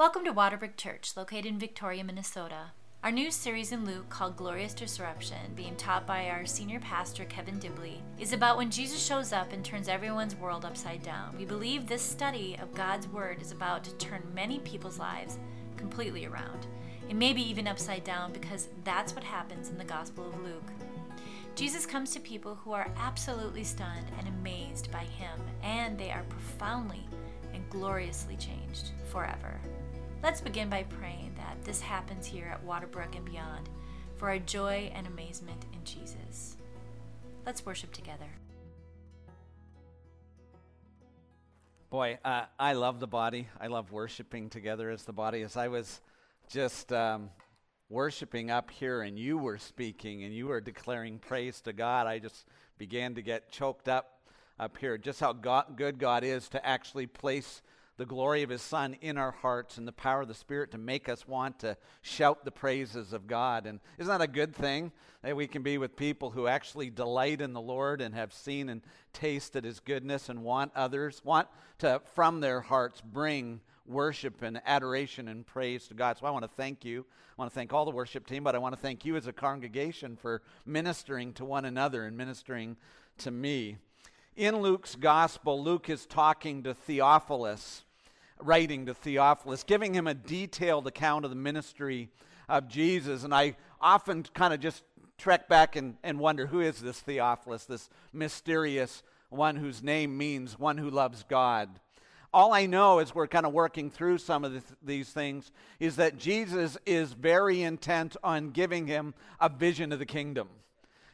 Welcome to Waterbrook Church, located in Victoria, Minnesota. Our new series in Luke, called Glorious Disruption, being taught by our senior pastor Kevin Dibley, is about when Jesus shows up and turns everyone's world upside down. We believe this study of God's Word is about to turn many people's lives completely around, and maybe even upside down because that's what happens in the Gospel of Luke. Jesus comes to people who are absolutely stunned and amazed by him, and they are profoundly and gloriously changed forever. Let's begin by praying that this happens here at Waterbrook and beyond for our joy and amazement in Jesus. Let's worship together. Boy, uh, I love the body. I love worshiping together as the body. As I was just um, worshiping up here and you were speaking and you were declaring praise to God, I just began to get choked up up here. Just how God, good God is to actually place the glory of his son in our hearts and the power of the spirit to make us want to shout the praises of god. And isn't that a good thing that we can be with people who actually delight in the lord and have seen and tasted his goodness and want others want to from their hearts bring worship and adoration and praise to god? So i want to thank you. I want to thank all the worship team but i want to thank you as a congregation for ministering to one another and ministering to me. In Luke's gospel, Luke is talking to Theophilus, writing to Theophilus, giving him a detailed account of the ministry of Jesus. And I often kind of just trek back and, and wonder who is this Theophilus, this mysterious one whose name means one who loves God. All I know as we're kind of working through some of these things is that Jesus is very intent on giving him a vision of the kingdom.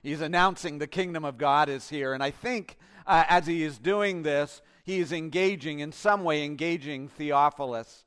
He's announcing the kingdom of God is here. And I think uh, as he is doing this, he is engaging, in some way, engaging Theophilus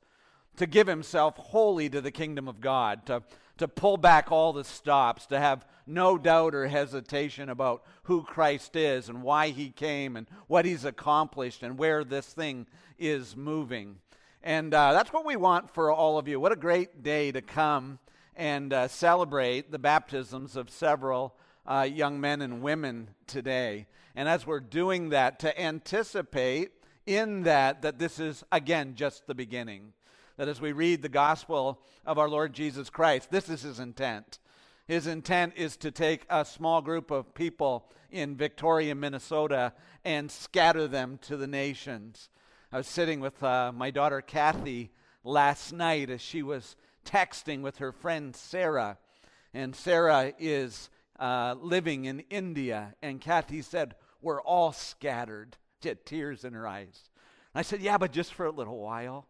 to give himself wholly to the kingdom of God, to, to pull back all the stops, to have no doubt or hesitation about who Christ is and why he came and what he's accomplished and where this thing is moving. And uh, that's what we want for all of you. What a great day to come and uh, celebrate the baptisms of several uh, young men and women today. And as we're doing that, to anticipate in that that this is, again, just the beginning. That as we read the gospel of our Lord Jesus Christ, this is his intent. His intent is to take a small group of people in Victoria, Minnesota, and scatter them to the nations. I was sitting with uh, my daughter Kathy last night as she was texting with her friend Sarah. And Sarah is uh, living in India. And Kathy said, We're all scattered. She had tears in her eyes. I said, Yeah, but just for a little while.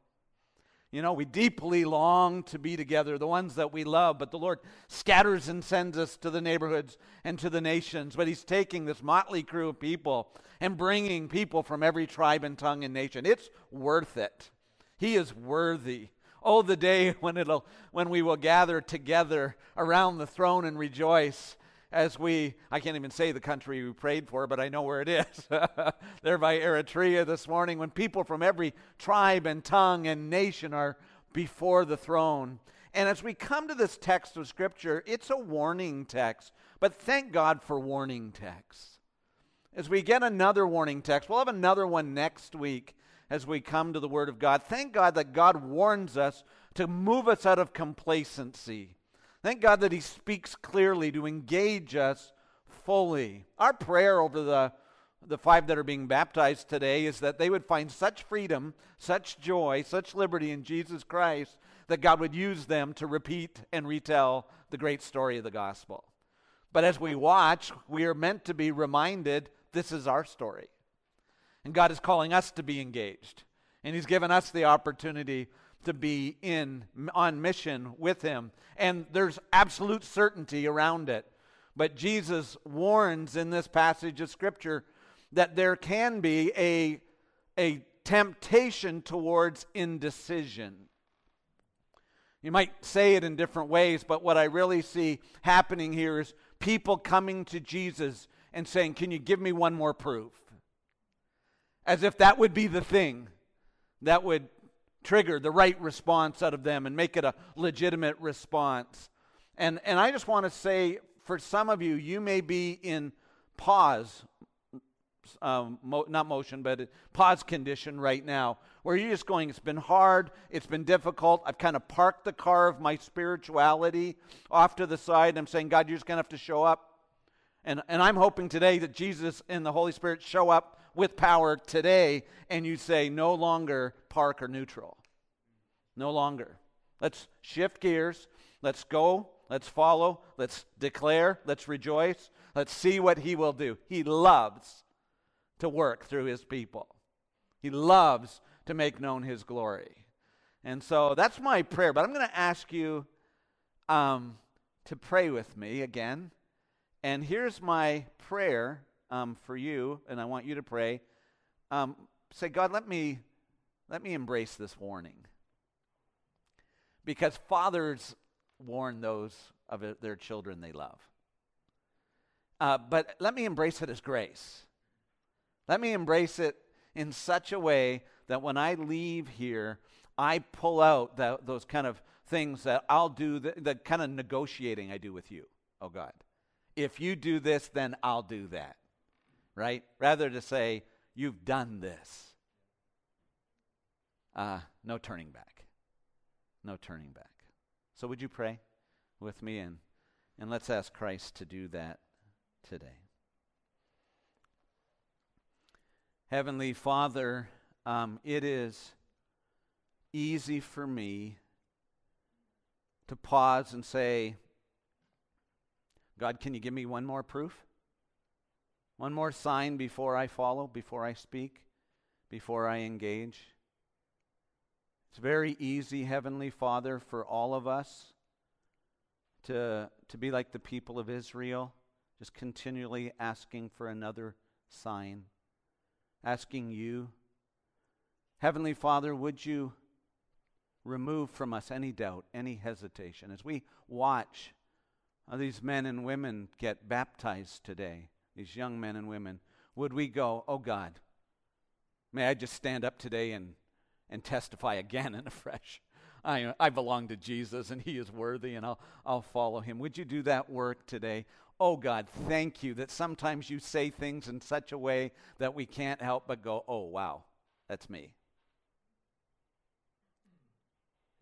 You know, we deeply long to be together, the ones that we love, but the Lord scatters and sends us to the neighborhoods and to the nations. But He's taking this motley crew of people and bringing people from every tribe and tongue and nation. It's worth it. He is worthy. Oh, the day when it'll when we will gather together around the throne and rejoice as we, I can't even say the country we prayed for, but I know where it is. there by Eritrea this morning, when people from every tribe and tongue and nation are before the throne. And as we come to this text of Scripture, it's a warning text, but thank God for warning texts. As we get another warning text, we'll have another one next week as we come to the Word of God. Thank God that God warns us to move us out of complacency Thank God that He speaks clearly to engage us fully. Our prayer over the, the five that are being baptized today is that they would find such freedom, such joy, such liberty in Jesus Christ that God would use them to repeat and retell the great story of the gospel. But as we watch, we are meant to be reminded this is our story. And God is calling us to be engaged. And He's given us the opportunity to be in on mission with him. And there's absolute certainty around it. But jesus warns in this passage of scripture that there can be a, a temptation towards indecision. You might say it in different ways but what i really see happening here is people coming to jesus and saying can you give me one more proof? As if that would be the thing that would trigger the right response out of them and make it a legitimate response. And, and I just want to say for some of you, you may be in pause, um, mo- not motion, but pause condition right now, where you're just going, it's been hard, it's been difficult. I've kind of parked the car of my spirituality off to the side. I'm saying, God, you're just going to have to show up. And, and I'm hoping today that Jesus and the Holy Spirit show up with power today, and you say, no longer park or neutral. No longer. Let's shift gears. Let's go. Let's follow. Let's declare. Let's rejoice. Let's see what He will do. He loves to work through His people, He loves to make known his glory. And so that's my prayer. But I'm going to ask you um, to pray with me again. And here's my prayer um, for you, and I want you to pray. Um, say, God, let me let me embrace this warning. Because fathers warn those of their children they love. Uh, but let me embrace it as grace. Let me embrace it in such a way that when I leave here, I pull out the, those kind of things that I'll do, the, the kind of negotiating I do with you, oh God. If you do this, then I'll do that, right? Rather to say, you've done this. Uh, no turning back. No turning back. So would you pray with me and, and let's ask Christ to do that today. Heavenly Father, um, it is easy for me to pause and say, God, can you give me one more proof? One more sign before I follow, before I speak, before I engage? It's very easy, Heavenly Father, for all of us to, to be like the people of Israel, just continually asking for another sign, asking you Heavenly Father, would you remove from us any doubt, any hesitation as we watch these men and women get baptized today, these young men and women? Would we go, oh God, may I just stand up today and, and testify again and afresh? I, I belong to Jesus and he is worthy and I'll, I'll follow him. Would you do that work today? Oh God, thank you that sometimes you say things in such a way that we can't help but go, oh wow, that's me.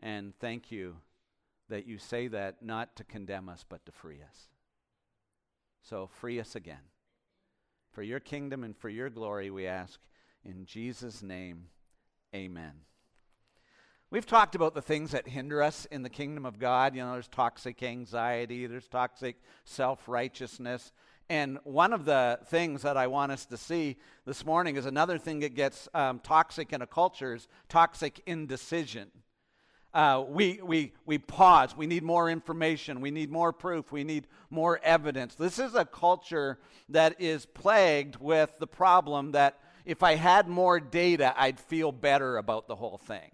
And thank you that you say that not to condemn us, but to free us. So free us again. For your kingdom and for your glory, we ask in Jesus' name, amen. We've talked about the things that hinder us in the kingdom of God. You know, there's toxic anxiety, there's toxic self righteousness. And one of the things that I want us to see this morning is another thing that gets um, toxic in a culture is toxic indecision uh, we, we, we pause. We need more information. We need more proof. We need more evidence. This is a culture that is plagued with the problem that if I had more data, I'd feel better about the whole thing.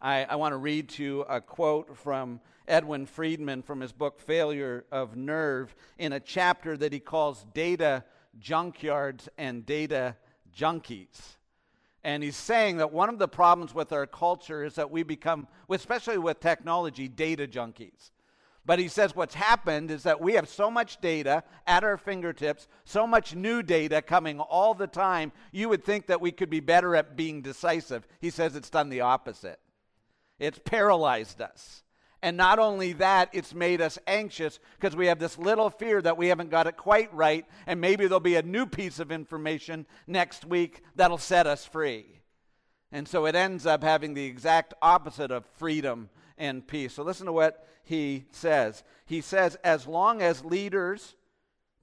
I, I want to read to you a quote from Edwin Friedman from his book Failure of Nerve in a chapter that he calls Data Junkyards and Data Junkies. And he's saying that one of the problems with our culture is that we become, especially with technology, data junkies. But he says what's happened is that we have so much data at our fingertips, so much new data coming all the time, you would think that we could be better at being decisive. He says it's done the opposite. It's paralyzed us. And not only that, it's made us anxious because we have this little fear that we haven't got it quite right, and maybe there'll be a new piece of information next week that'll set us free. And so it ends up having the exact opposite of freedom and peace. So listen to what he says. He says, as long as leaders,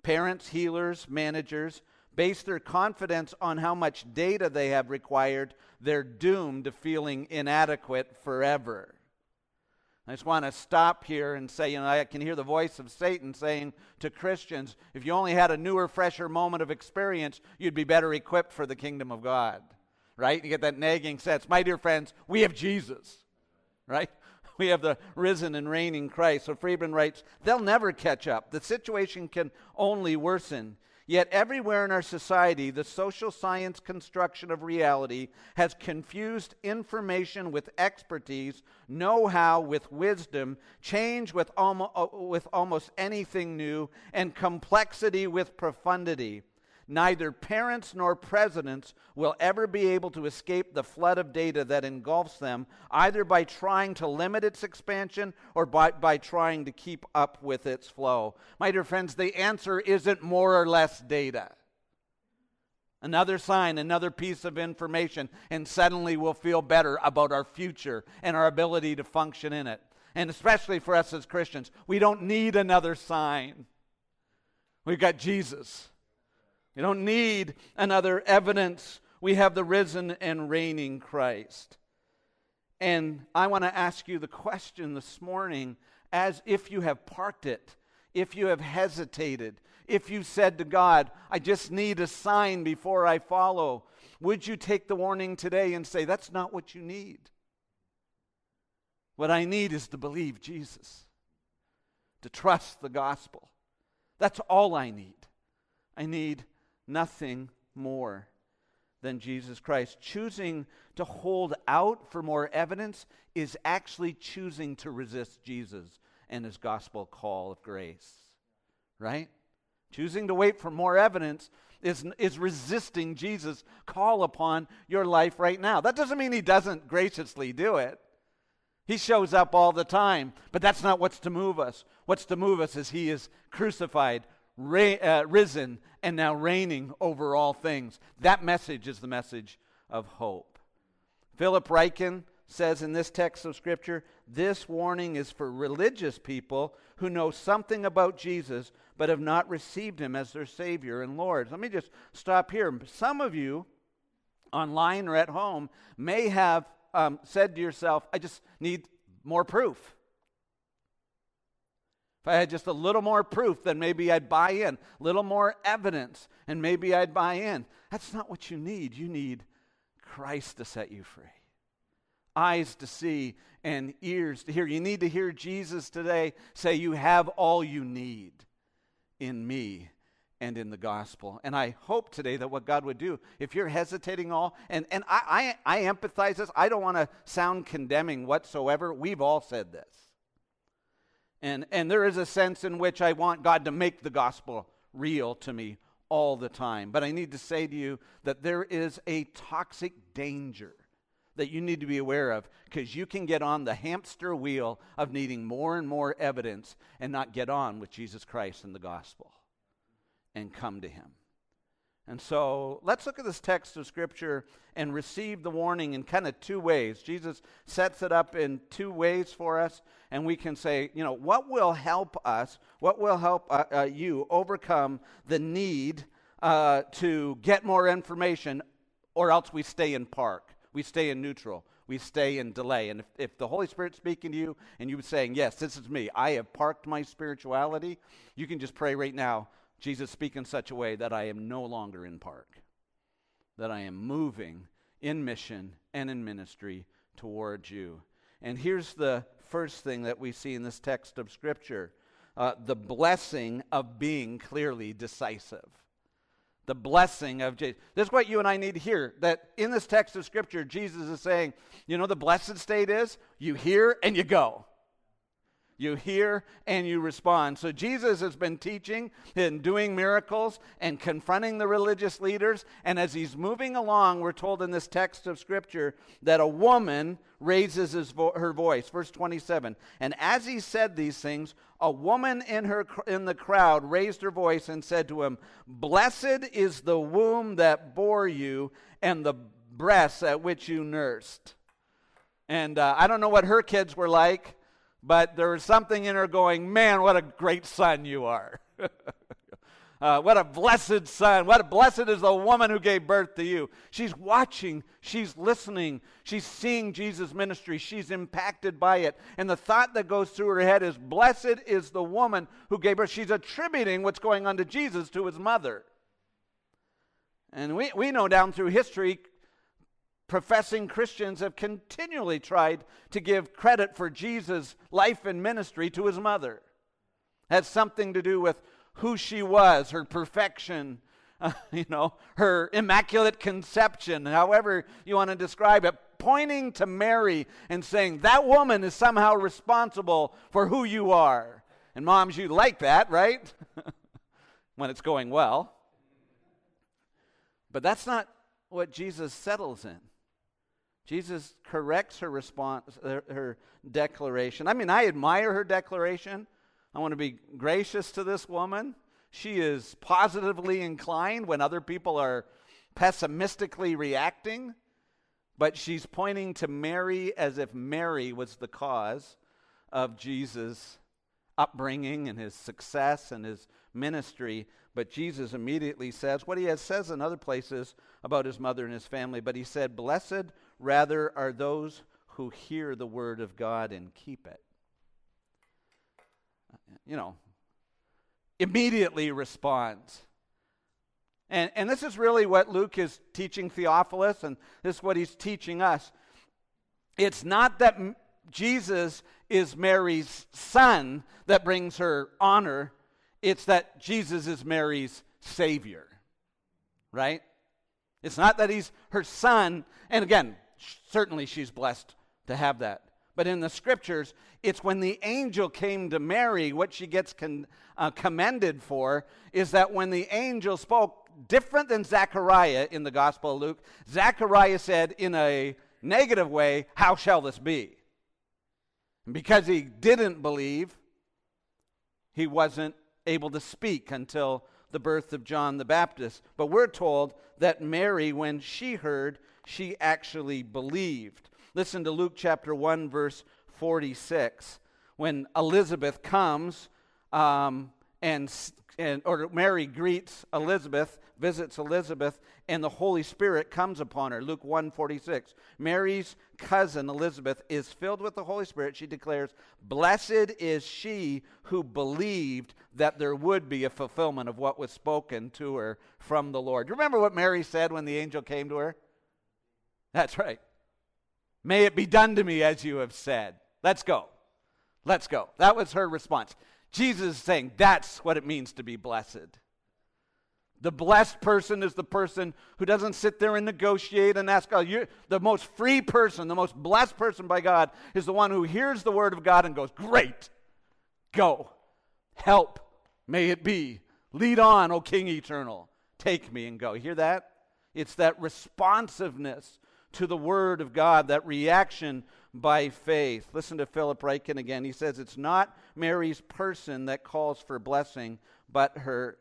parents, healers, managers, base their confidence on how much data they have required, they're doomed to feeling inadequate forever. I just want to stop here and say, you know, I can hear the voice of Satan saying to Christians, if you only had a newer, fresher moment of experience, you'd be better equipped for the kingdom of God. Right? You get that nagging sense. My dear friends, we have Jesus. Right? We have the risen and reigning Christ. So Friedman writes, they'll never catch up. The situation can only worsen. Yet, everywhere in our society, the social science construction of reality has confused information with expertise, know how with wisdom, change uh, with almost anything new, and complexity with profundity. Neither parents nor presidents will ever be able to escape the flood of data that engulfs them, either by trying to limit its expansion or by, by trying to keep up with its flow. My dear friends, the answer isn't more or less data. Another sign, another piece of information, and suddenly we'll feel better about our future and our ability to function in it. And especially for us as Christians, we don't need another sign. We've got Jesus. We don't need another evidence. We have the risen and reigning Christ. And I want to ask you the question this morning as if you have parked it, if you have hesitated, if you said to God, I just need a sign before I follow, would you take the warning today and say, That's not what you need? What I need is to believe Jesus, to trust the gospel. That's all I need. I need nothing more than Jesus Christ. Choosing to hold out for more evidence is actually choosing to resist Jesus and his gospel call of grace. Right? Choosing to wait for more evidence is, is resisting Jesus' call upon your life right now. That doesn't mean he doesn't graciously do it. He shows up all the time, but that's not what's to move us. What's to move us is he is crucified, risen, and now reigning over all things. That message is the message of hope. Philip Ryken says in this text of Scripture this warning is for religious people who know something about Jesus but have not received him as their Savior and Lord. Let me just stop here. Some of you, online or at home, may have um, said to yourself, I just need more proof. If I had just a little more proof, then maybe I'd buy in. A little more evidence, and maybe I'd buy in. That's not what you need. You need Christ to set you free. Eyes to see and ears to hear. You need to hear Jesus today say, You have all you need in me and in the gospel. And I hope today that what God would do, if you're hesitating all, and, and I, I, I empathize this, I don't want to sound condemning whatsoever. We've all said this. And, and there is a sense in which I want God to make the gospel real to me all the time. But I need to say to you that there is a toxic danger that you need to be aware of because you can get on the hamster wheel of needing more and more evidence and not get on with Jesus Christ and the gospel and come to him. And so let's look at this text of Scripture and receive the warning in kind of two ways. Jesus sets it up in two ways for us, and we can say, you know, what will help us, what will help uh, uh, you overcome the need uh, to get more information, or else we stay in park, we stay in neutral, we stay in delay. And if, if the Holy Spirit's speaking to you and you're saying, yes, this is me, I have parked my spirituality, you can just pray right now Jesus speak in such a way that I am no longer in park, that I am moving in mission and in ministry towards you. And here's the first thing that we see in this text of Scripture uh, the blessing of being clearly decisive. The blessing of Jesus. This is what you and I need to hear that in this text of Scripture, Jesus is saying, you know, the blessed state is you hear and you go. You hear and you respond. So Jesus has been teaching and doing miracles and confronting the religious leaders. And as he's moving along, we're told in this text of Scripture that a woman raises vo- her voice. Verse 27. And as he said these things, a woman in, her, in the crowd raised her voice and said to him, Blessed is the womb that bore you and the breasts at which you nursed. And uh, I don't know what her kids were like but there was something in her going, Man, what a great son you are. uh, what a blessed son. What a blessed is the woman who gave birth to you. She's watching, she's listening, she's seeing Jesus' ministry, she's impacted by it. And the thought that goes through her head is, Blessed is the woman who gave birth. She's attributing what's going on to Jesus to his mother. And we, we know down through history, professing Christians have continually tried to give credit for Jesus' life and ministry to his mother. It has something to do with who she was, her perfection, uh, you know, her immaculate conception, however you want to describe it, pointing to Mary and saying, that woman is somehow responsible for who you are. And moms, you like that, right? when it's going well. But that's not what Jesus settles in. Jesus corrects her response, her, declaration. I mean, I admire her declaration. I want to be gracious to this woman. She is positively inclined when other people are pessimistically reacting, but she's pointing to Mary as if Mary was the cause of Jesus' upbringing and his success and his ministry. But Jesus immediately says what he has says in other places about his mother and his family. But he said, Blessed rather are those who hear the word of God and keep it. You know, immediately responds. And, and this is really what Luke is teaching Theophilus, and this is what he's teaching us. It's not that Jesus is Mary's son that brings her honor, it's that Jesus is Mary's Savior, right? It's not that he's her son. And again, certainly she's blessed to have that. But in the scriptures, it's when the angel came to Mary, what she gets con, uh, commended for is that when the angel spoke, different than Zechariah in the Gospel of Luke, Zechariah said in a negative way, How shall this be? And because he didn't believe, he wasn't able to speak until the birth of John the Baptist. But we're told that Mary, when she heard, she actually believed. Listen to Luke chapter 1, verse 46. When Elizabeth comes um, and, and, or Mary greets Elizabeth, visits Elizabeth, and the Holy Spirit comes upon her. Luke 1:46. Mary's cousin Elizabeth is filled with the Holy Spirit. She declares, "Blessed is she who believed that there would be a fulfillment of what was spoken to her from the Lord." Remember what Mary said when the angel came to her? That's right. May it be done to me as you have said. Let's go. Let's go. That was her response. Jesus is saying that's what it means to be blessed. The blessed person is the person who doesn't sit there and negotiate and ask. You're, the most free person, the most blessed person by God, is the one who hears the word of God and goes, Great, go, help, may it be. Lead on, O King eternal. Take me and go. Hear that? It's that responsiveness to the word of God, that reaction by faith. Listen to Philip Ryken again. He says, It's not Mary's person that calls for blessing, but her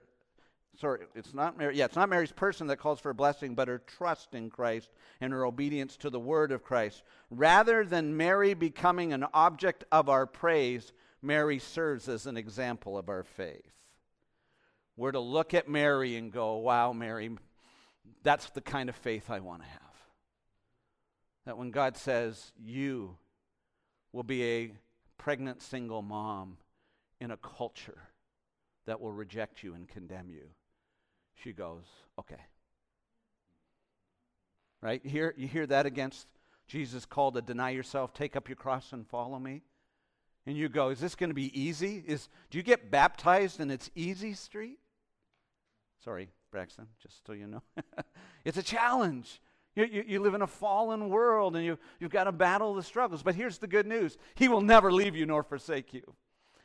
sorry, it's not Mary. Yeah, it's not Mary's person that calls for blessing, but her trust in Christ and her obedience to the word of Christ. Rather than Mary becoming an object of our praise, Mary serves as an example of our faith. We're to look at Mary and go, wow, Mary, that's the kind of faith I want to have. That when God says, you will be a pregnant single mom in a culture that will reject you and condemn you, she goes, okay. Right? Here, you hear that against Jesus' call to deny yourself, take up your cross, and follow me? And you go, is this going to be easy? Is, do you get baptized and it's easy street? Sorry, Braxton, just so you know. it's a challenge. You, you, you, live in a fallen world and you, you've got to battle the struggles. But here's the good news He will never leave you nor forsake you.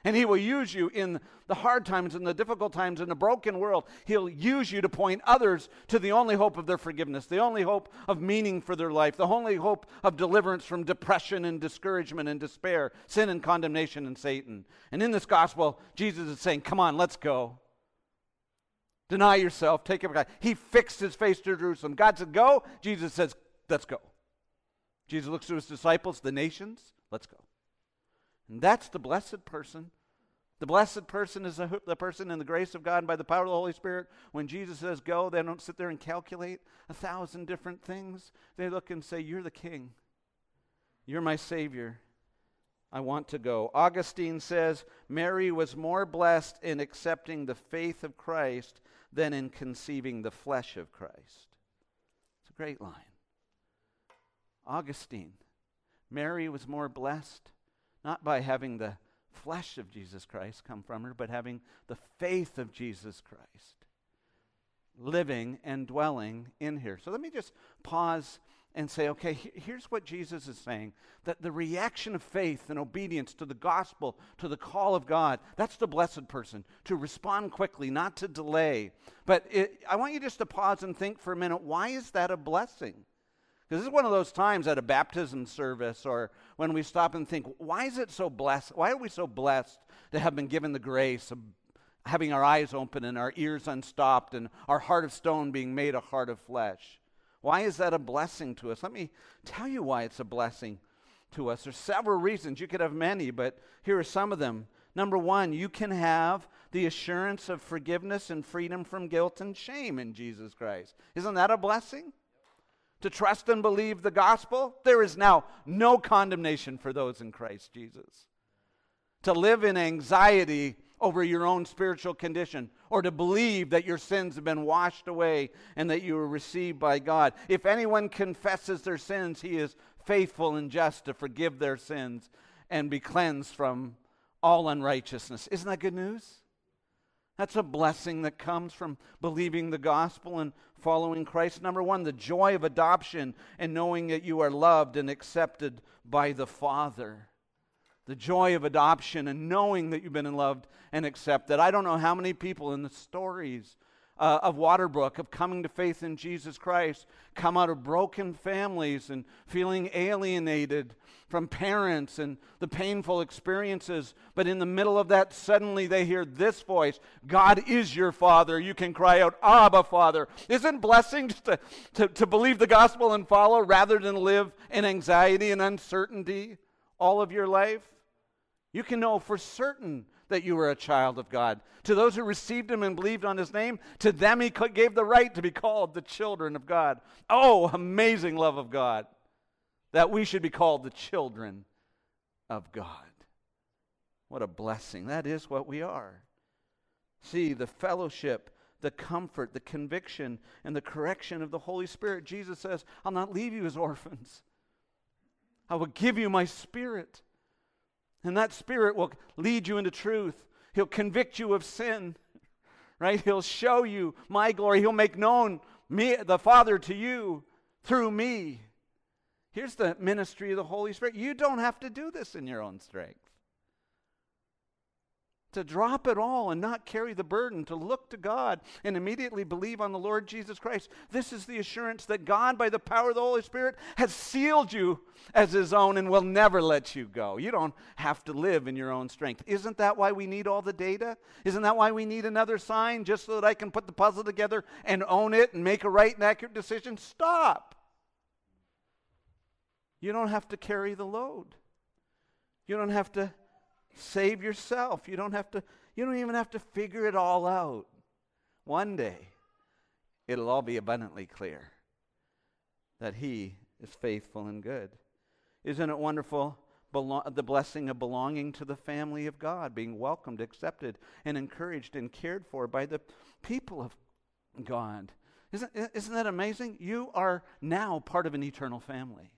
And He will use you in the hard times and the difficult times in the broken world. He'll use you to point others to the only hope of their forgiveness, the only hope of meaning for their life, the only hope of deliverance from depression and discouragement and despair, sin and condemnation and Satan. And in this gospel, Jesus is saying, Come on, let's go. Deny yourself, take up. He fixed his face to Jerusalem. God said, Go. Jesus says, Let's go. Jesus looks to his disciples, the nations, let's go. And that's the blessed person the blessed person is the person in the grace of God and by the power of the Holy Spirit. When Jesus says go, they don't sit there and calculate a thousand different things. They look and say, You're the king. You're my Savior. I want to go. Augustine says Mary was more blessed in accepting the faith of Christ than in conceiving the flesh of Christ. It's a great line. Augustine, Mary was more blessed not by having the flesh of Jesus Christ come from her, but having the faith of Jesus Christ living and dwelling in here. So let me just pause and say, okay, here's what Jesus is saying that the reaction of faith and obedience to the gospel, to the call of God, that's the blessed person, to respond quickly, not to delay. But it, I want you just to pause and think for a minute why is that a blessing? Because this is one of those times at a baptism service or when we stop and think, why is it so blessed? Why are we so blessed to have been given the grace of having our eyes open and our ears unstopped and our heart of stone being made a heart of flesh? Why is that a blessing to us? Let me tell you why it's a blessing to us. There's several reasons. You could have many, but here are some of them. Number one, you can have the assurance of forgiveness and freedom from guilt and shame in Jesus Christ. Isn't that a blessing? To trust and believe the gospel, there is now no condemnation for those in Christ Jesus. To live in anxiety over your own spiritual condition or to believe that your sins have been washed away and that you are received by God. If anyone confesses their sins, he is faithful and just to forgive their sins and be cleansed from all unrighteousness. Isn't that good news? That's a blessing that comes from believing the gospel and following Christ. Number one, the joy of adoption and knowing that you are loved and accepted by the Father the joy of adoption and knowing that you've been loved and accepted. I don't know how many people in the stories uh, of Waterbrook of coming to faith in Jesus Christ come out of broken families and feeling alienated from parents and the painful experiences. But in the middle of that, suddenly they hear this voice God is your Father. You can cry out, Abba, Father. Isn't blessing just to, to, to believe the gospel and follow rather than live in anxiety and uncertainty all of your life? You can know for certain that you are a child of God. To those who received him and believed on his name, to them he gave the right to be called the children of God. Oh, amazing love of God that we should be called the children of God. What a blessing. That is what we are. See, the fellowship, the comfort, the conviction, and the correction of the Holy Spirit. Jesus says, I'll not leave you as orphans, I will give you my spirit. And that Spirit will lead you into truth. He'll convict you of sin, right? He'll show you my glory. He'll make known me, the Father to you through me. Here's the ministry of the Holy Spirit. You don't have to do this in your own strength to drop it all and not carry the burden, to look to God and immediately believe on the Lord Jesus Christ. This is the assurance that God, by the power of the Holy Spirit, has sealed you as His own and will never let you go. You don't have to live in your own strength. Isn't that why we need all the data? Isn't that why we need another sign just so that I can put the puzzle together and own it and make a right and accurate decision? Stop. You don't have to carry the load. You don't have to save yourself. You don't have to you don't even have to figure it all out. One day it'll all be abundantly clear that he is faithful and good. Isn't it wonderful Belo- the blessing of belonging to the family of God, being welcomed, accepted, and encouraged and cared for by the people of God? Isn't, isn't that amazing? You are now part of an eternal family.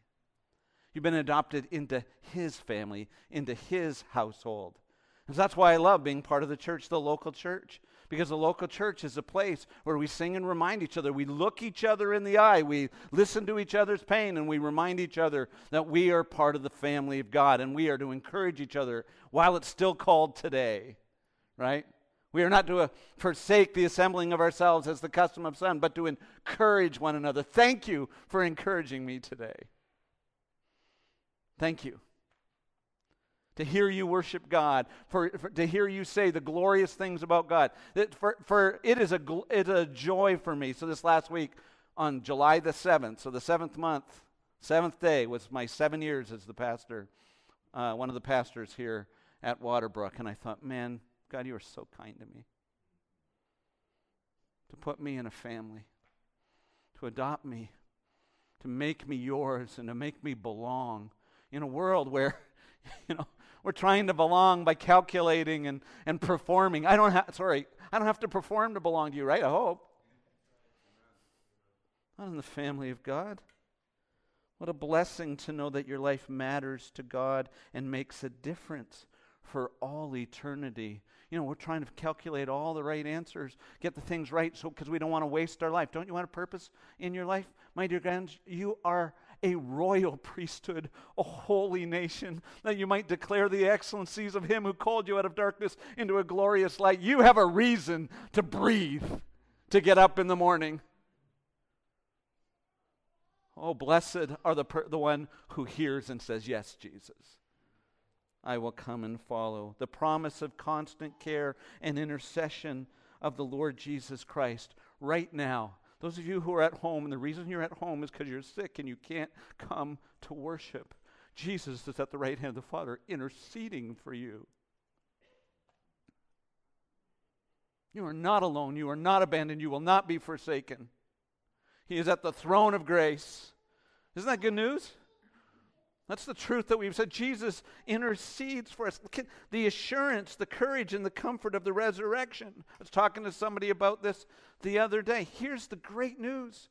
You've been adopted into His family, into His household. And so that's why I love being part of the church, the local church, because the local church is a place where we sing and remind each other. We look each other in the eye. We listen to each other's pain, and we remind each other that we are part of the family of God, and we are to encourage each other while it's still called today, right? We are not to uh, forsake the assembling of ourselves as the custom of some, but to encourage one another. Thank you for encouraging me today. Thank you. To hear you worship God, for, for, to hear you say the glorious things about God. That for, for it is a it's a joy for me. So this last week on July the seventh, so the seventh month, seventh day was my seven years as the pastor, uh, one of the pastors here at Waterbrook, and I thought, man, God, you are so kind to me. To put me in a family, to adopt me, to make me yours, and to make me belong in a world where, you know, we're trying to belong by calculating and, and performing. I don't have, sorry, I don't have to perform to belong to you, right? I hope. Not in the family of God. What a blessing to know that your life matters to God and makes a difference for all eternity. You know, we're trying to calculate all the right answers, get the things right, so because we don't want to waste our life. Don't you want a purpose in your life, my dear friends? You are a royal priesthood, a holy nation, that you might declare the excellencies of him who called you out of darkness into a glorious light. You have a reason to breathe, to get up in the morning. Oh, blessed are the, per- the one who hears and says, Yes, Jesus. I will come and follow. The promise of constant care and intercession of the Lord Jesus Christ right now. Those of you who are at home, and the reason you're at home is because you're sick and you can't come to worship. Jesus is at the right hand of the Father interceding for you. You are not alone. You are not abandoned. You will not be forsaken. He is at the throne of grace. Isn't that good news? That's the truth that we've said. Jesus intercedes for us. The assurance, the courage, and the comfort of the resurrection. I was talking to somebody about this the other day. Here's the great news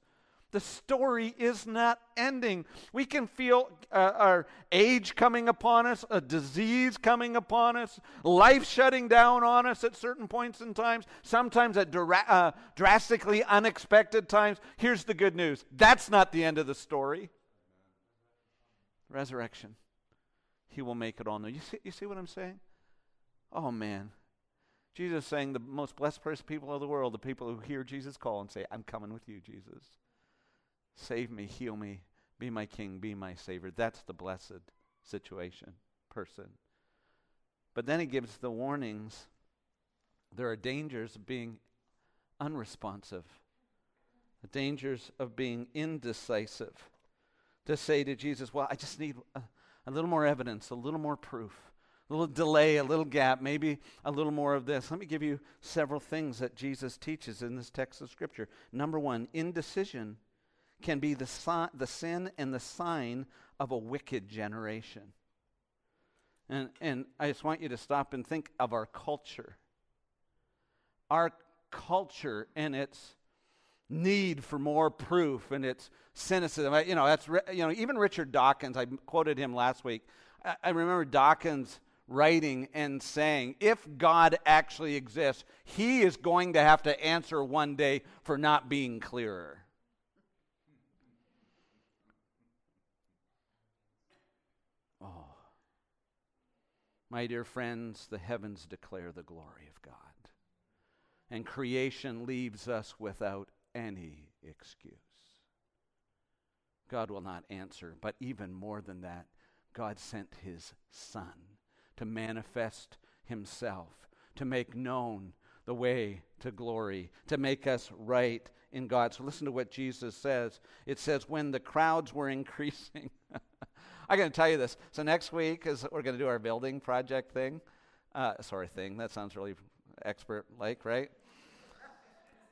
the story is not ending. We can feel uh, our age coming upon us, a disease coming upon us, life shutting down on us at certain points in times, sometimes at dra- uh, drastically unexpected times. Here's the good news that's not the end of the story. Resurrection. He will make it all new. You see, you see what I'm saying? Oh, man. Jesus saying the most blessed person, people of the world, the people who hear Jesus call and say, I'm coming with you, Jesus. Save me, heal me, be my king, be my savior. That's the blessed situation, person. But then he gives the warnings. There are dangers of being unresponsive, the dangers of being indecisive. To say to Jesus, Well, I just need a, a little more evidence, a little more proof, a little delay, a little gap, maybe a little more of this. Let me give you several things that Jesus teaches in this text of Scripture. Number one, indecision can be the, the sin and the sign of a wicked generation. And, and I just want you to stop and think of our culture. Our culture and its need for more proof and its cynicism. You know, that's you know even Richard Dawkins. I quoted him last week. I, I remember Dawkins writing and saying, if God actually exists, he is going to have to answer one day for not being clearer. Oh. My dear friends, the heavens declare the glory of God, and creation leaves us without any excuse. God will not answer, but even more than that, God sent his Son to manifest himself, to make known the way to glory, to make us right in God. So listen to what Jesus says. It says, when the crowds were increasing, I got to tell you this. So next week is we're going to do our building project thing. Uh, sorry, thing. That sounds really expert like, right?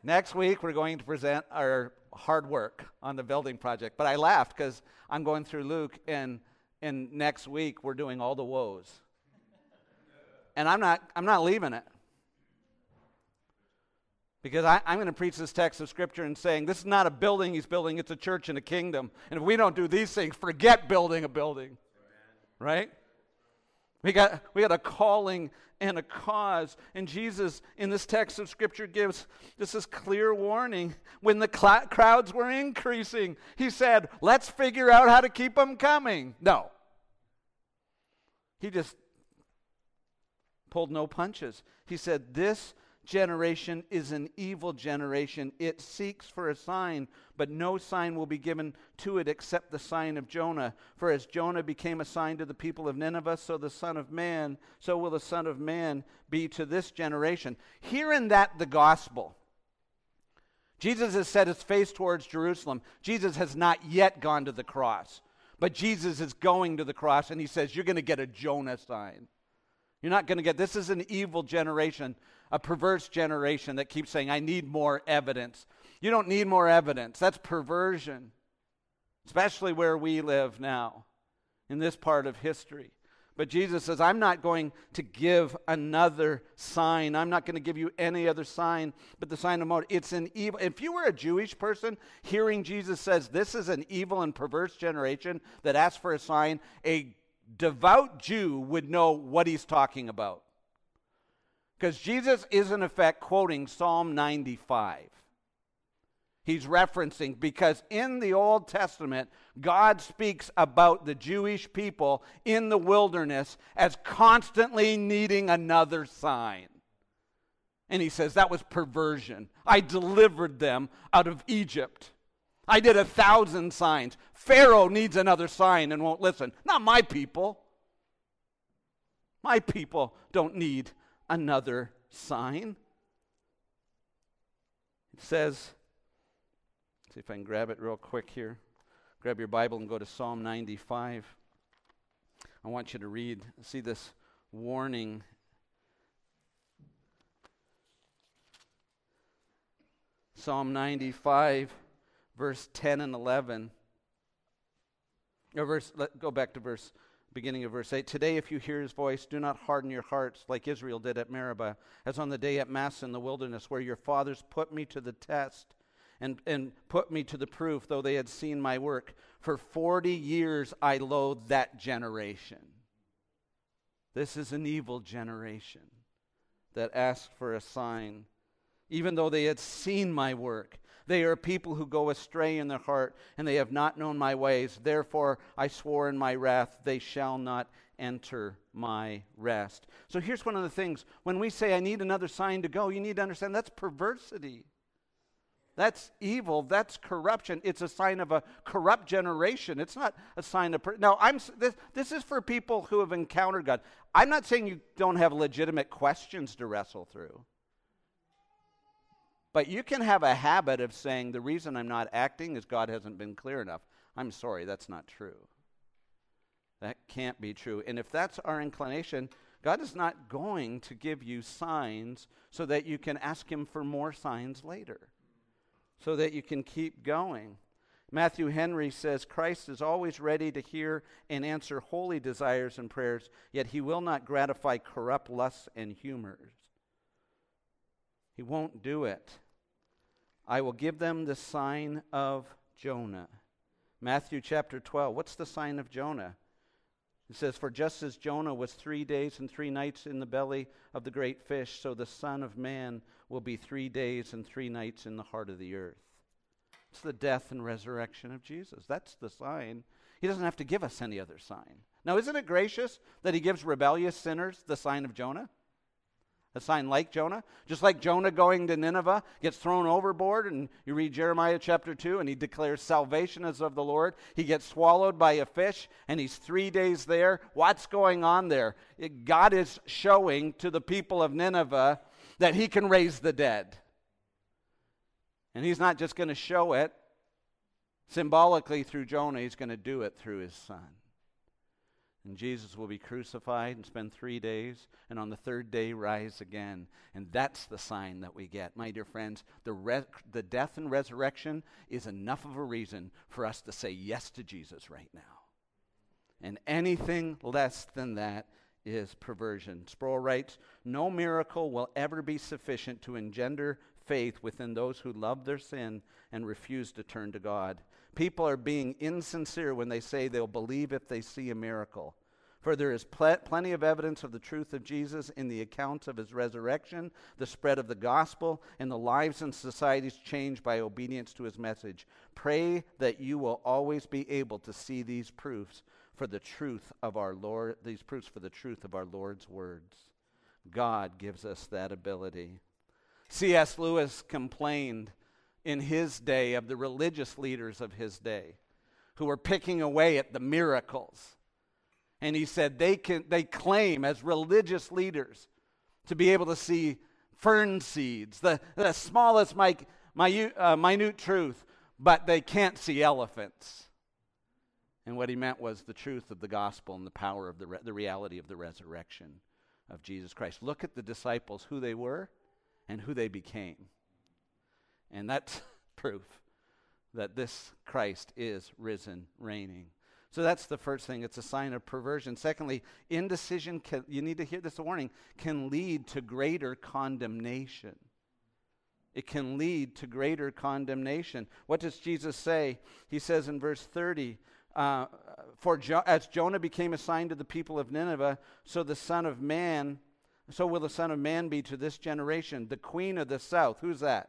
Next week we're going to present our hard work on the building project. But I laughed because I'm going through Luke, and and next week we're doing all the woes. And I'm not I'm not leaving it. Because I, am going to preach this text of Scripture and saying this is not a building he's building, it's a church and a kingdom. And if we don't do these things, forget building a building. Right? We got, we got a calling and a cause. And Jesus, in this text of Scripture, gives this is clear warning. When the cl- crowds were increasing, he said, Let's figure out how to keep them coming. No. He just pulled no punches. He said, This generation is an evil generation. It seeks for a sign, but no sign will be given to it except the sign of Jonah. For as Jonah became a sign to the people of Nineveh, so the Son of Man, so will the Son of Man be to this generation. Hear in that the gospel. Jesus has set his face towards Jerusalem. Jesus has not yet gone to the cross, but Jesus is going to the cross, and he says, You're going to get a Jonah sign. You're not going to get this is an evil generation a perverse generation that keeps saying, I need more evidence. You don't need more evidence. That's perversion, especially where we live now in this part of history. But Jesus says, I'm not going to give another sign. I'm not going to give you any other sign but the sign of Moses. It's an evil. If you were a Jewish person hearing Jesus says, This is an evil and perverse generation that asks for a sign, a devout Jew would know what he's talking about. Because Jesus is, in effect, quoting Psalm 95. he's referencing because in the Old Testament, God speaks about the Jewish people in the wilderness as constantly needing another sign. And he says that was perversion. I delivered them out of Egypt. I did a thousand signs. Pharaoh needs another sign and won't listen. Not my people. My people don't need another sign. It says, see if I can grab it real quick here. Grab your Bible and go to Psalm 95. I want you to read, see this warning. Psalm 95, verse 10 and 11. Or verse, let go back to verse beginning of verse 8 Today, if you hear his voice, do not harden your hearts like Israel did at Meribah, as on the day at Massah in the wilderness, where your fathers put me to the test and, and put me to the proof, though they had seen my work. For 40 years I loathed that generation. This is an evil generation that asked for a sign, even though they had seen my work. They are people who go astray in their heart, and they have not known my ways. Therefore, I swore in my wrath, they shall not enter my rest. So here's one of the things when we say, I need another sign to go, you need to understand that's perversity. That's evil. That's corruption. It's a sign of a corrupt generation. It's not a sign of. Per- now, I'm this, this is for people who have encountered God. I'm not saying you don't have legitimate questions to wrestle through. But you can have a habit of saying, the reason I'm not acting is God hasn't been clear enough. I'm sorry, that's not true. That can't be true. And if that's our inclination, God is not going to give you signs so that you can ask Him for more signs later, so that you can keep going. Matthew Henry says Christ is always ready to hear and answer holy desires and prayers, yet he will not gratify corrupt lusts and humors. He won't do it. I will give them the sign of Jonah. Matthew chapter 12. What's the sign of Jonah? It says, For just as Jonah was three days and three nights in the belly of the great fish, so the Son of Man will be three days and three nights in the heart of the earth. It's the death and resurrection of Jesus. That's the sign. He doesn't have to give us any other sign. Now, isn't it gracious that he gives rebellious sinners the sign of Jonah? A sign like Jonah. Just like Jonah going to Nineveh gets thrown overboard, and you read Jeremiah chapter 2, and he declares salvation as of the Lord. He gets swallowed by a fish, and he's three days there. What's going on there? It, God is showing to the people of Nineveh that he can raise the dead. And he's not just going to show it symbolically through Jonah, he's going to do it through his son. And Jesus will be crucified and spend three days, and on the third day rise again. And that's the sign that we get. My dear friends, the, re- the death and resurrection is enough of a reason for us to say yes to Jesus right now. And anything less than that is perversion. Sproul writes No miracle will ever be sufficient to engender faith within those who love their sin and refuse to turn to God. People are being insincere when they say they'll believe if they see a miracle. For there is pl- plenty of evidence of the truth of Jesus in the accounts of his resurrection, the spread of the gospel, and the lives and societies changed by obedience to his message. Pray that you will always be able to see these proofs for the truth of our Lord, these proofs for the truth of our Lord's words. God gives us that ability. C.S. Lewis complained in his day of the religious leaders of his day who were picking away at the miracles. And he said they, can, they claim as religious leaders to be able to see fern seeds, the, the smallest minute, uh, minute truth, but they can't see elephants. And what he meant was the truth of the gospel and the power of the, re- the reality of the resurrection of Jesus Christ. Look at the disciples, who they were and who they became. And that's proof that this Christ is risen, reigning. So that's the first thing. It's a sign of perversion. Secondly, indecision, can, you need to hear this warning, can lead to greater condemnation. It can lead to greater condemnation. What does Jesus say? He says in verse 30, uh, For jo- as Jonah became a sign to the people of Nineveh, so the Son of Man, so will the Son of Man be to this generation. The Queen of the South, who's that?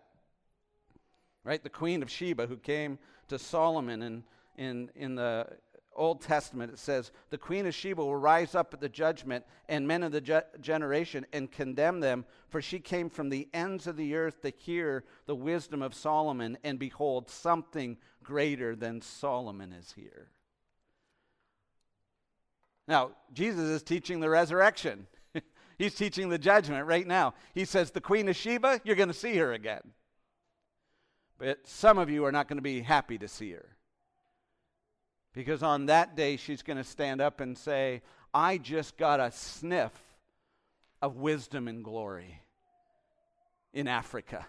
Right? The Queen of Sheba who came to Solomon and in, in the Old Testament, it says, The queen of Sheba will rise up at the judgment, and men of the ge- generation, and condemn them, for she came from the ends of the earth to hear the wisdom of Solomon, and behold, something greater than Solomon is here. Now, Jesus is teaching the resurrection. He's teaching the judgment right now. He says, The queen of Sheba, you're going to see her again. But some of you are not going to be happy to see her. Because on that day, she's going to stand up and say, I just got a sniff of wisdom and glory in Africa.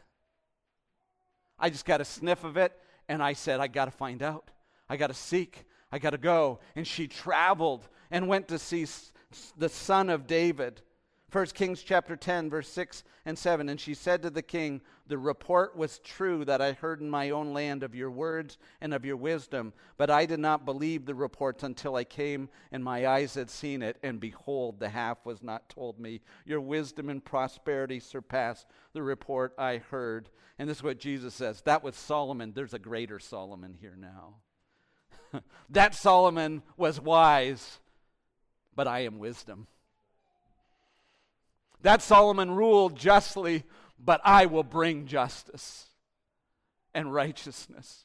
I just got a sniff of it, and I said, I got to find out. I got to seek. I got to go. And she traveled and went to see the son of David 1 Kings chapter 10, verse 6 and 7. And she said to the king, The report was true that I heard in my own land of your words and of your wisdom, but I did not believe the reports until I came and my eyes had seen it. And behold, the half was not told me. Your wisdom and prosperity surpass the report I heard. And this is what Jesus says. That was Solomon. There's a greater Solomon here now. that Solomon was wise, but I am wisdom. That Solomon ruled justly, but I will bring justice and righteousness.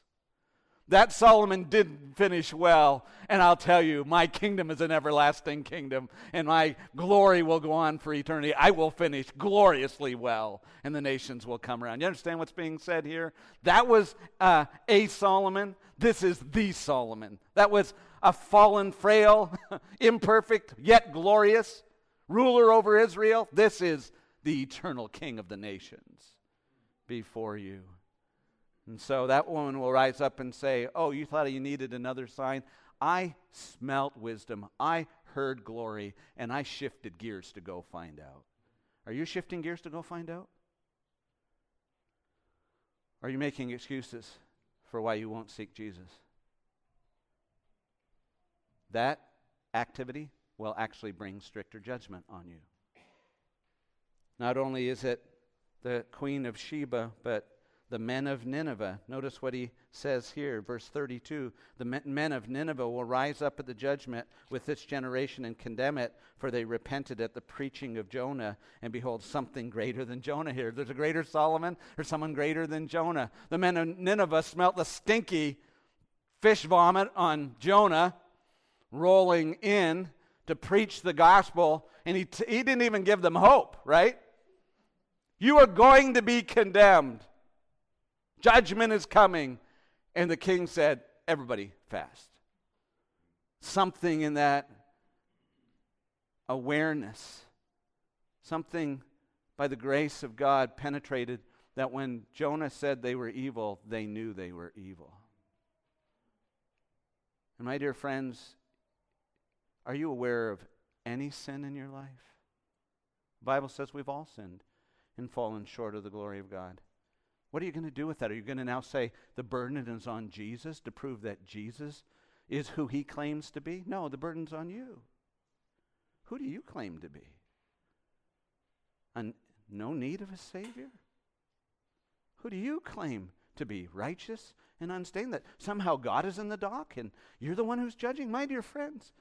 That Solomon didn't finish well, and I'll tell you, my kingdom is an everlasting kingdom, and my glory will go on for eternity. I will finish gloriously well, and the nations will come around. You understand what's being said here? That was uh, a Solomon. This is the Solomon. That was a fallen, frail, imperfect, yet glorious ruler over Israel. This is the eternal king of the nations before you. And so that woman will rise up and say, Oh, you thought you needed another sign? I smelt wisdom. I heard glory, and I shifted gears to go find out. Are you shifting gears to go find out? Are you making excuses for why you won't seek Jesus? That activity will actually bring stricter judgment on you. Not only is it the queen of Sheba, but the men of Nineveh. Notice what he says here, verse 32. The men of Nineveh will rise up at the judgment with this generation and condemn it, for they repented at the preaching of Jonah. And behold, something greater than Jonah here. There's a greater Solomon or someone greater than Jonah. The men of Nineveh smelt the stinky fish vomit on Jonah rolling in to preach the gospel, and he, t- he didn't even give them hope, right? You are going to be condemned. Judgment is coming. And the king said, Everybody fast. Something in that awareness, something by the grace of God penetrated that when Jonah said they were evil, they knew they were evil. And my dear friends, are you aware of any sin in your life? The Bible says we've all sinned and fallen short of the glory of God. What are you going to do with that? Are you going to now say the burden is on Jesus to prove that Jesus is who he claims to be? No, the burden's on you. Who do you claim to be? And no need of a Savior? Who do you claim to be? Righteous and unstained? That somehow God is in the dock and you're the one who's judging? My dear friends,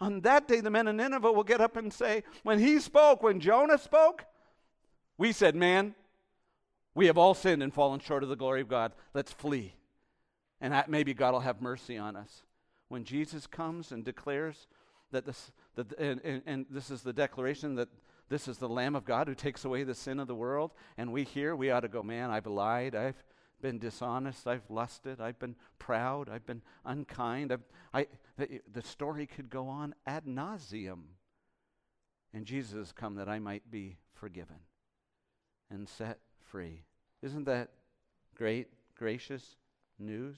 on that day, the men of Nineveh will get up and say, When he spoke, when Jonah spoke, we said, Man, we have all sinned and fallen short of the glory of God. Let's flee. And that maybe God will have mercy on us. When Jesus comes and declares that this, that, and, and, and this is the declaration that this is the Lamb of God who takes away the sin of the world, and we hear, we ought to go, Man, I've lied. I've been dishonest. I've lusted. I've been proud. I've been unkind. I've, I, the, the story could go on ad nauseum. And Jesus has come that I might be forgiven and set free. Isn't that great, gracious news?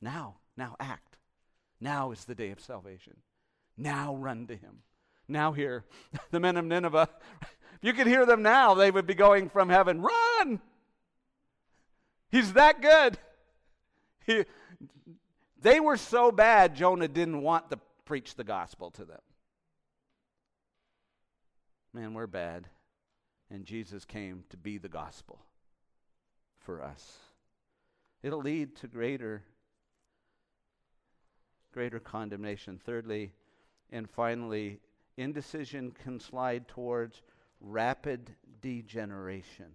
Now, now act. Now is the day of salvation. Now run to him. Now hear the men of Nineveh. If you could hear them now, they would be going from heaven, run! He's that good. He, they were so bad, Jonah didn't want to preach the gospel to them. Man, we're bad. And Jesus came to be the gospel for us. it'll lead to greater greater condemnation. Thirdly, and finally, indecision can slide towards rapid degeneration.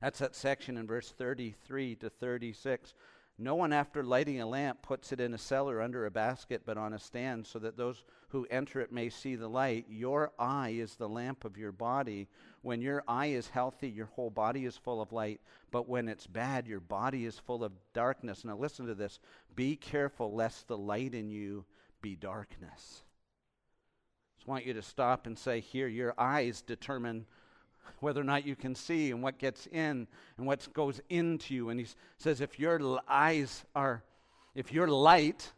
That's that section in verse 33 to 36 no one, after lighting a lamp, puts it in a cellar under a basket, but on a stand, so that those who enter it may see the light. Your eye is the lamp of your body. When your eye is healthy, your whole body is full of light. But when it's bad, your body is full of darkness. Now, listen to this be careful lest the light in you be darkness. I just want you to stop and say, Here, your eyes determine whether or not you can see and what gets in and what goes into you. And he says, if your eyes are, if your light,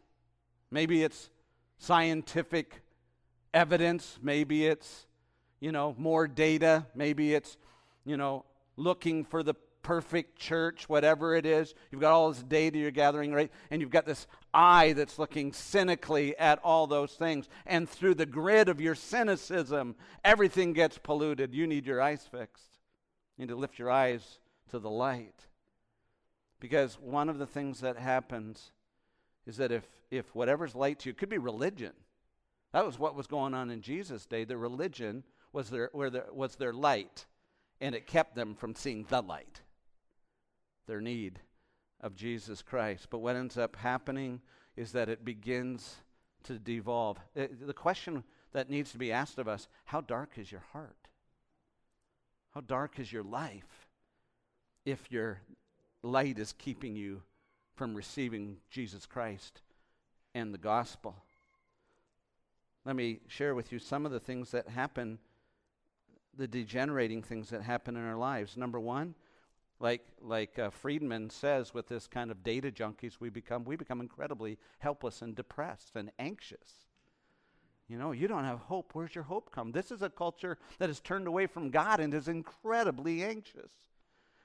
maybe it's scientific evidence, maybe it's, you know, more data, maybe it's, you know, looking for the perfect church, whatever it is. You've got all this data you're gathering, right? And you've got this eye that's looking cynically at all those things. And through the grid of your cynicism, everything gets polluted. You need your eyes fixed. You need to lift your eyes to the light. Because one of the things that happens is that if, if whatever's light to you, could be religion. That was what was going on in Jesus' day. The religion was their, where there, was their light, and it kept them from seeing the light their need of Jesus Christ. But what ends up happening is that it begins to devolve. Uh, the question that needs to be asked of us how dark is your heart? How dark is your life if your light is keeping you from receiving Jesus Christ and the gospel? Let me share with you some of the things that happen, the degenerating things that happen in our lives. Number one, like like uh, Friedman says with this kind of data junkies we become we become incredibly helpless and depressed and anxious. You know you don't have hope. Where's your hope come? This is a culture that has turned away from god and is incredibly anxious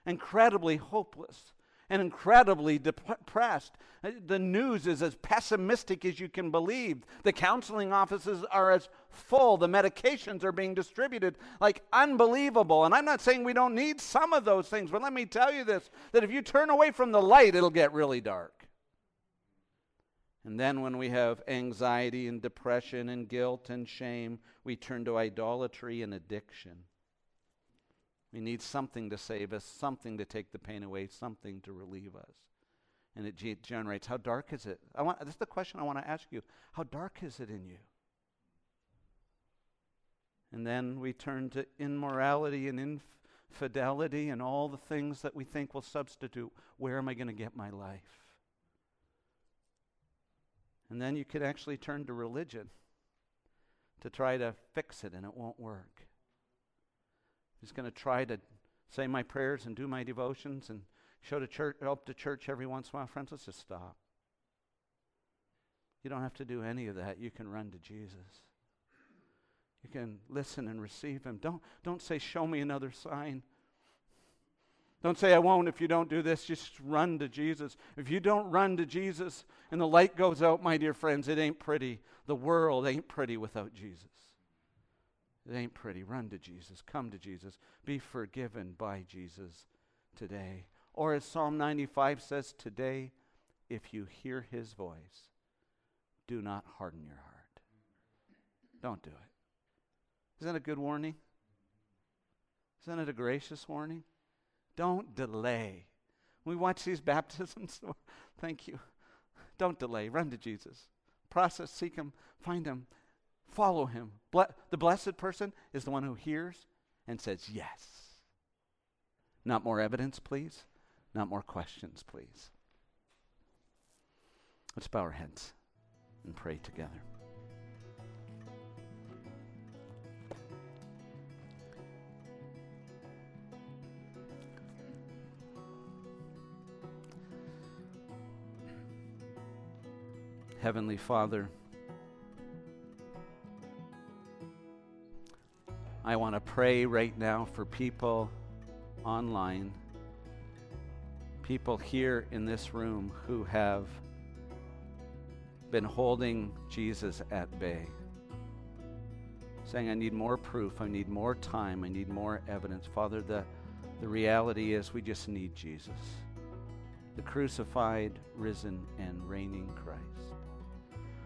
incredibly hopeless and incredibly depressed. The news is as pessimistic as you can believe. The counseling offices are as full. The medications are being distributed like unbelievable. And I'm not saying we don't need some of those things, but let me tell you this that if you turn away from the light, it'll get really dark. And then when we have anxiety and depression and guilt and shame, we turn to idolatry and addiction. We need something to save us, something to take the pain away, something to relieve us. And it generates. How dark is it? I want, this is the question I want to ask you. How dark is it in you? And then we turn to immorality and infidelity and all the things that we think will substitute. Where am I going to get my life? And then you could actually turn to religion to try to fix it, and it won't work just going to try to say my prayers and do my devotions and show to church, up to church every once in a while. Friends, let's just stop. You don't have to do any of that. You can run to Jesus. You can listen and receive Him. Don't, don't say, Show me another sign. Don't say, I won't if you don't do this. Just run to Jesus. If you don't run to Jesus and the light goes out, my dear friends, it ain't pretty. The world ain't pretty without Jesus. It ain't pretty. Run to Jesus. Come to Jesus. Be forgiven by Jesus today. Or as Psalm 95 says, today, if you hear his voice, do not harden your heart. Don't do it. Isn't that a good warning? Isn't it a gracious warning? Don't delay. We watch these baptisms. Thank you. Don't delay. Run to Jesus. Process, seek him, find him. Follow him. the blessed person is the one who hears and says yes. Not more evidence, please. Not more questions, please. Let's bow our heads and pray together. Heavenly Father, I want to pray right now for people online, people here in this room who have been holding Jesus at bay, saying, I need more proof, I need more time, I need more evidence. Father, the, the reality is we just need Jesus. the crucified, risen, and reigning Christ.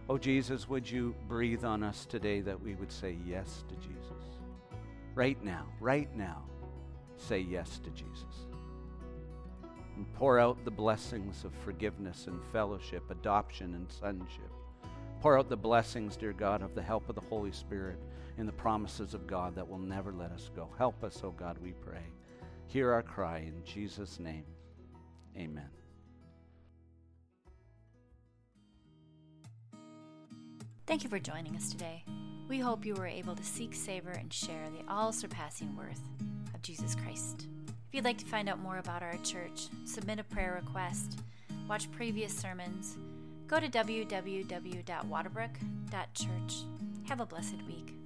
Oh, Jesus, would you breathe on us today that we would say yes to Jesus? Right now, right now, say yes to Jesus. And pour out the blessings of forgiveness and fellowship, adoption and sonship. Pour out the blessings, dear God, of the help of the Holy Spirit and the promises of God that will never let us go. Help us, oh God, we pray. Hear our cry in Jesus' name. Amen. Thank you for joining us today. We hope you were able to seek, savor, and share the all surpassing worth of Jesus Christ. If you'd like to find out more about our church, submit a prayer request, watch previous sermons, go to www.waterbrook.church. Have a blessed week.